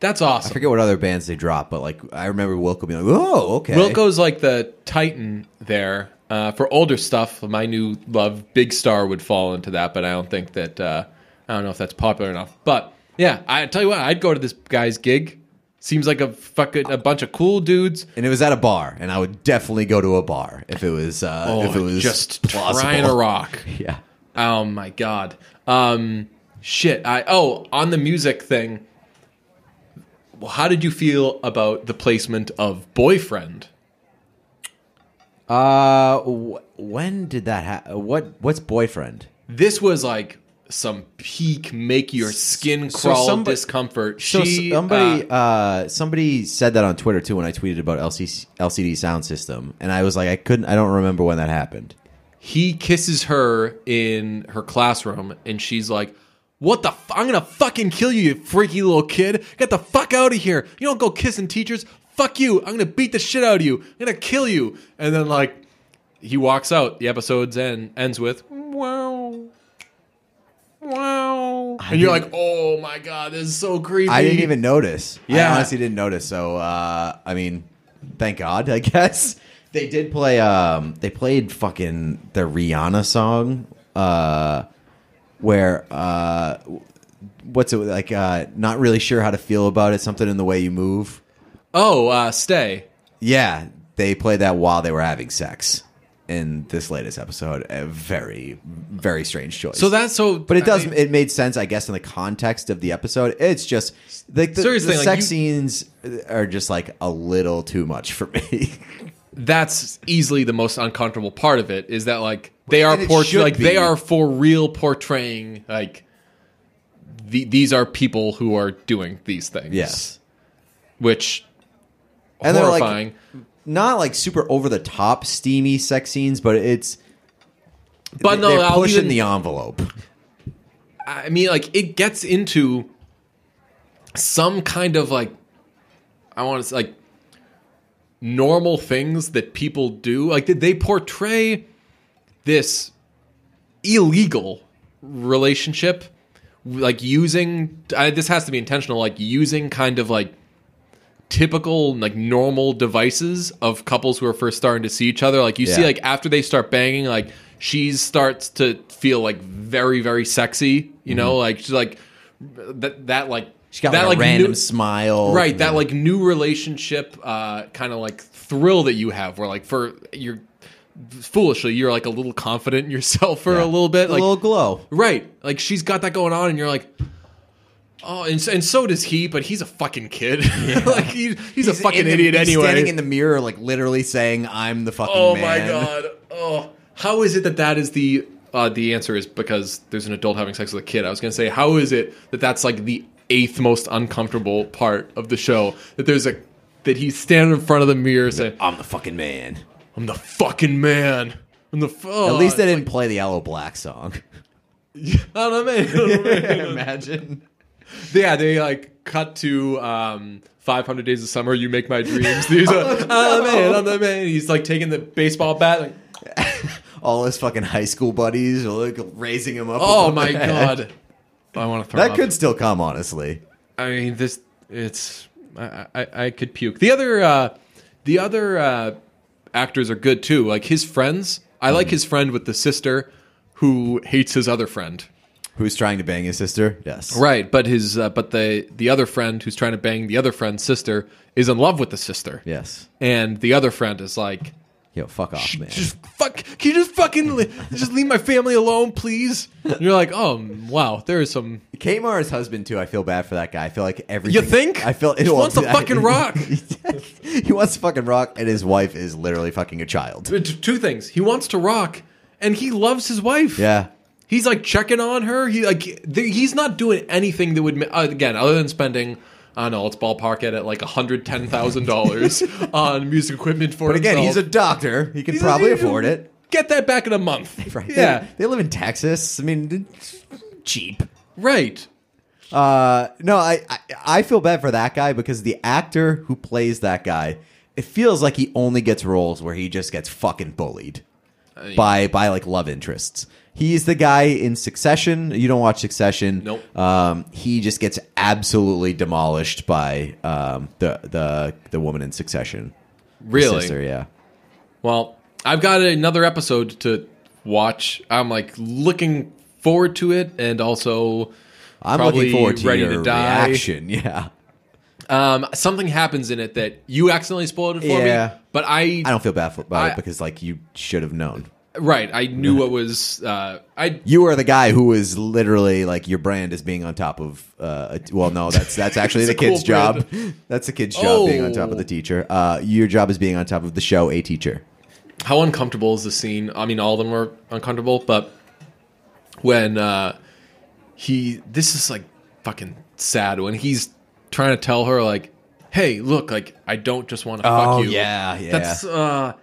that's awesome. I forget what other bands they drop, but like I remember Wilco being like, "Oh, okay." Wilco's like the titan there. Uh, for older stuff, my new love, Big Star, would fall into that, but I don't think that uh, I don't know if that's popular enough. But yeah, I tell you what, I'd go to this guy's gig. Seems like a fucking a bunch of cool dudes. and it was at a bar, and I would definitely go to a bar if it was uh, if it was Oh, just [LAUGHS] plausible. trying to rock. [LAUGHS] Yeah. Oh my god. Um, shit. I oh on the music thing. Well, how did you feel about the placement of boyfriend? Uh, wh- when did that happen? What what's boyfriend? This was like some peak make your skin So crawl somebody- discomfort. So She, somebody uh, uh, somebody said that on Twitter too when I tweeted about LC, LCD sound system, and I was like, I couldn't, I don't remember when that happened. he kisses her in her classroom, and she's like, "What the? F- I'm gonna fucking kill you, you freaky little kid! Get the fuck out of here! You don't go kissing teachers. Fuck you! I'm gonna beat the shit out of you. I'm gonna kill you!" And then like he walks out. The episode's end ends with wow. Wow. And you're like, oh my god, this is so creepy. I didn't even notice. Yeah. I honestly didn't notice. So, uh, I mean, thank God, [LAUGHS] I guess. They did play, um, they played fucking the Rihanna song, uh, where, uh, what's it like, uh, not really sure how to feel about it, something in the way you move. Oh, uh, stay. Yeah, they played that while they were having sex in this latest episode. A very, very strange choice. So that's so. But it does. I- it made sense, I guess, in the context of the episode. It's just like the, the like, sex you- scenes are just like a little too much for me. [LAUGHS] that's easily the most uncomfortable part of it is that like they are port- like be. they are for real portraying like the, these are people who are doing these things. yes, which And they're, like, horrifying. not like super over the top steamy sex scenes, but it's but no, they're pushing even, the envelope. I mean, like it gets into some kind of like I want to say like normal things that people do. Like did they portray this illegal relationship, like using I, this has to be intentional, like using kind of like typical like normal devices of couples who are first starting to see each other. Like you see, like after they start banging, like she starts to feel like very very sexy. You know, like she's like that that like Mm-hmm. She's got that like a random new- smile, right that like new relationship uh kind of like thrill that you have where like for you're foolishly you're like a little confident in yourself for Yeah. a little bit a like little glow. right like she's got that going on and you're like oh and, and so does he but he's a fucking kid. [LAUGHS] Like he, he's, a fucking the- idiot he's anyway. Standing in the mirror, like literally saying, "I'm the fucking oh man." my god. Oh how is it that that is the uh, the answer is because there's an adult having sex with a kid? I was gonna say how is it that that's like the eighth most uncomfortable part of the show that there's a that he's standing in front of the mirror saying I'm the fucking man. i'm the fucking man i'm the f- At least they didn't play the Yellow Black song. [LAUGHS] I don't know, man. I don't know, man. [LAUGHS] Imagine. Yeah, they like cut to um, 500 Days of Summer. You make my dreams. [LAUGHS] These are, oh man, I'm the man. He's like taking the baseball bat. Like, All his fucking high school buddies are like raising him up. oh my god, I want to throw That up. could still come, honestly. I mean, this. It's. I, I, I could puke. The other. Uh, the other uh, actors are good too. Like his friends. I like his friend with the sister, who hates his other friend. Who's trying to bang his sister? Yes. Right, but his uh, but the the other friend who's trying to bang the other friend's sister is in love with the sister. Yes. and the other friend is like, Yo, fuck off, man. just fuck, can you just fucking li- just leave my family alone, please? And you're like, oh wow, there is some. Kate Mara's husband too. I feel bad for that guy. I feel like everything. You think? I feel He wants to [LAUGHS] fucking rock. [LAUGHS] he wants to fucking rock, and his wife is literally fucking a child. Two things: he wants to rock, and he loves his wife. Yeah. he's like checking on her. He like th- he's not doing anything that would ma- uh, again other than spending. I know. Let's ballpark it at like hundred ten thousand dollars [LAUGHS] on music equipment for But again, himself. he's a doctor. He can He's a- probably afford it. Get that back in a month. [LAUGHS] Right. Yeah. They, they live in Texas. I mean, it's cheap. Right. Uh, no, I, I I feel bad for that guy because the actor who plays that guy, it feels like he only gets roles where he just gets fucking bullied by by like love interests. He's the guy in Succession. You don't watch Succession. Nope. Um, he just gets absolutely demolished by um, the the the woman in Succession. Really. sister, yeah. Well, I've got another episode to watch. I'm like looking forward to it, and also I'm looking forward to ready your to die. reaction. [LAUGHS] Yeah. um, something happens in it that you accidentally spoiled it for Yeah. me. But I, I don't feel bad for, about I- it because like you should have known. Right, I knew what was. Uh, I You are the guy who is literally like your brand is being on top of. Uh, a- well, no, that's that's [LAUGHS] actually It's the a kid's cool job. brand. That's the kid's job being on top Oh. of the teacher. Uh, your job is being on top of the show, a teacher. how uncomfortable is the scene? I mean, all of them are uncomfortable, but when uh, he, this is like fucking sad when he's trying to tell her like, "Hey, look, like I don't just want to Oh, fuck you." yeah, yeah. That's uh,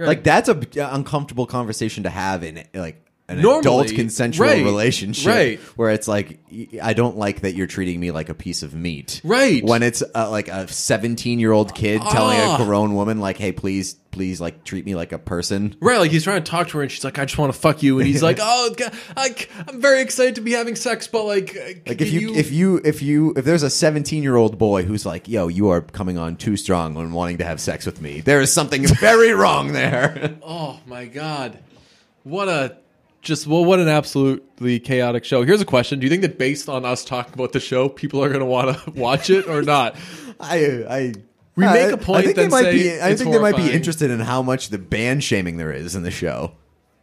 you're Like that's a uncomfortable conversation to have in like an Normally, adult consensual right, relationship, right. Where it's like I don't like that you're treating me like a piece of meat, Right. When it's uh, like a 17 year old kid telling Ah. a grown woman like, "Hey, please, please, like treat me like a person." Right, like he's trying to talk to her, and she's like, "I just want to fuck you," and he's like, [LAUGHS] "Oh, God, I, I'm very excited to be having sex, but like, Like if you, if you if you if there's a 17 year old boy who's like, "Yo, you are coming on too strong when wanting to have sex with me," there is something very [LAUGHS] wrong there. oh my god, what a just well, what an absolutely chaotic show. Here's a question: Do you think that based on us talking about the show, people are going to want to watch it or not? I I We I- make a point, I think they might be. I think they might be interested in how much the band shaming there is in the show.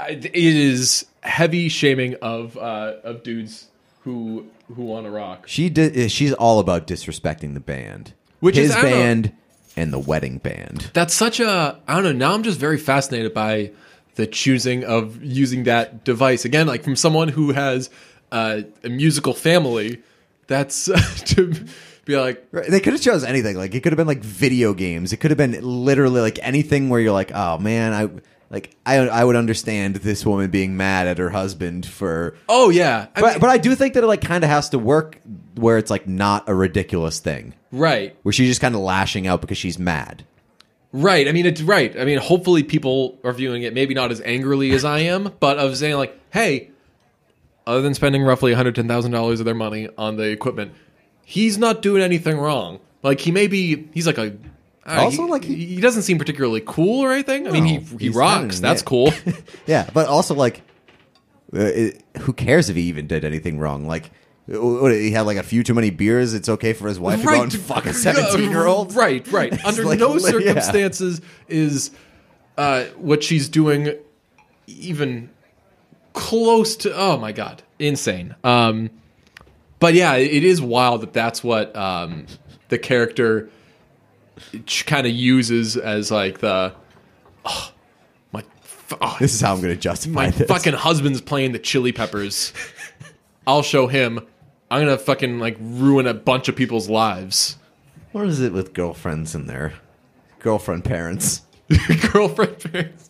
It is heavy shaming of uh, of dudes who who want to rock. She did. She's all about disrespecting the band, Which is- his I don't know. band and the wedding band. That's such a I don't know. Now I'm just very fascinated by the choosing of using that device again, like from someone who has uh, a musical family. That's [LAUGHS] to be like, Right, They could have chose anything. Like it could have been like video games. It could have been literally like anything where you're like, oh man, I like I I would understand this woman being mad at her husband for. oh yeah, I But mean- but I do think that it like kind of has to work where it's like not a ridiculous thing right, where she's just kind of lashing out because she's mad. Right. I mean, it's right. I mean, hopefully people are viewing it maybe not as angrily as I am, but of saying like, hey, other than spending roughly one hundred ten thousand dollars of their money on the equipment, he's not doing anything wrong. Like he may be, he's like a. uh, Also, he- like, he, he- doesn't seem particularly cool or anything. I mean, he No, he rocks. That's cool. [LAUGHS] Yeah, but also like, uh, it, who cares if he even did anything wrong? Like, what, he had like a few too many beers. It's okay for his wife to go and fuck a seventeen-year-old. Right, right. [LAUGHS] Under like, no yeah. circumstances is uh, what she's doing even close to oh my god insane um but yeah it is wild that that's what um the character kind of uses as like the oh my oh, This is how I'm going to justify my this. fucking husband's playing the chili peppers i'll show him i'm gonna fucking like ruin a bunch of people's lives. What is it with girlfriends and their girlfriend parents? [LAUGHS] girlfriend parents